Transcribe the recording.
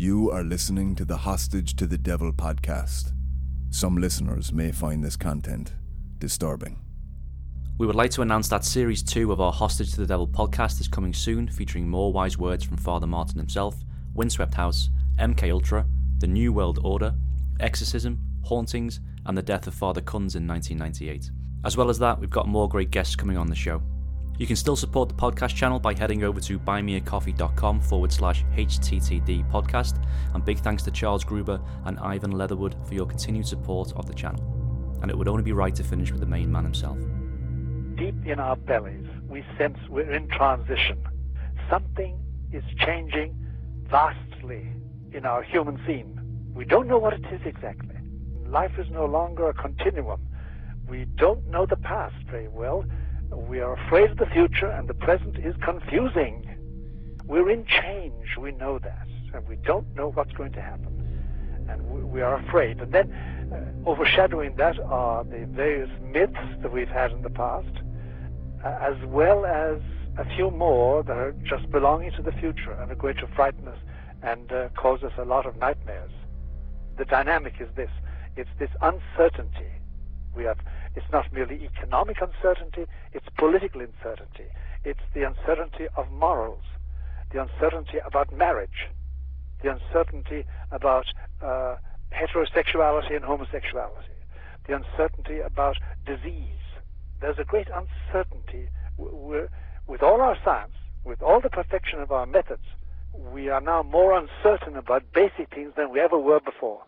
You are listening to the Hostage to the Devil podcast. Some listeners may find this content disturbing. We would like to announce that Series 2 of our Hostage to the Devil podcast is coming soon, featuring more wise words from Father Martin himself, Windswept House, MK Ultra, The New World Order, Exorcism, Hauntings, and the death of Father Kunz in 1998. As well as that, we've got more great guests coming on the show. You can still support the podcast channel by heading over to buymeacoffee.com forward slash HTTD podcast. And big thanks to Charles Gruber and Ivan Leatherwood for your continued support of the channel. And it would only be right to finish with the main man himself. Deep in our bellies, we sense we're in transition. Something is changing vastly in our human scene. We don't know what it is exactly. Life is no longer a continuum. We don't know the past very well. We are afraid of the future, and the present is confusing. We're in change, we know that, and we don't know what's going to happen. And we are afraid. And then, uh, overshadowing that are the various myths that we've had in the past, uh, as well as a few more that are just belonging to the future and are going to frighten us and uh, cause us a lot of nightmares. The dynamic is this it's this uncertainty. We have it's not merely economic uncertainty, it's political uncertainty. It's the uncertainty of morals, the uncertainty about marriage, the uncertainty about uh, heterosexuality and homosexuality, the uncertainty about disease. There's a great uncertainty. We're, with all our science, with all the perfection of our methods, we are now more uncertain about basic things than we ever were before.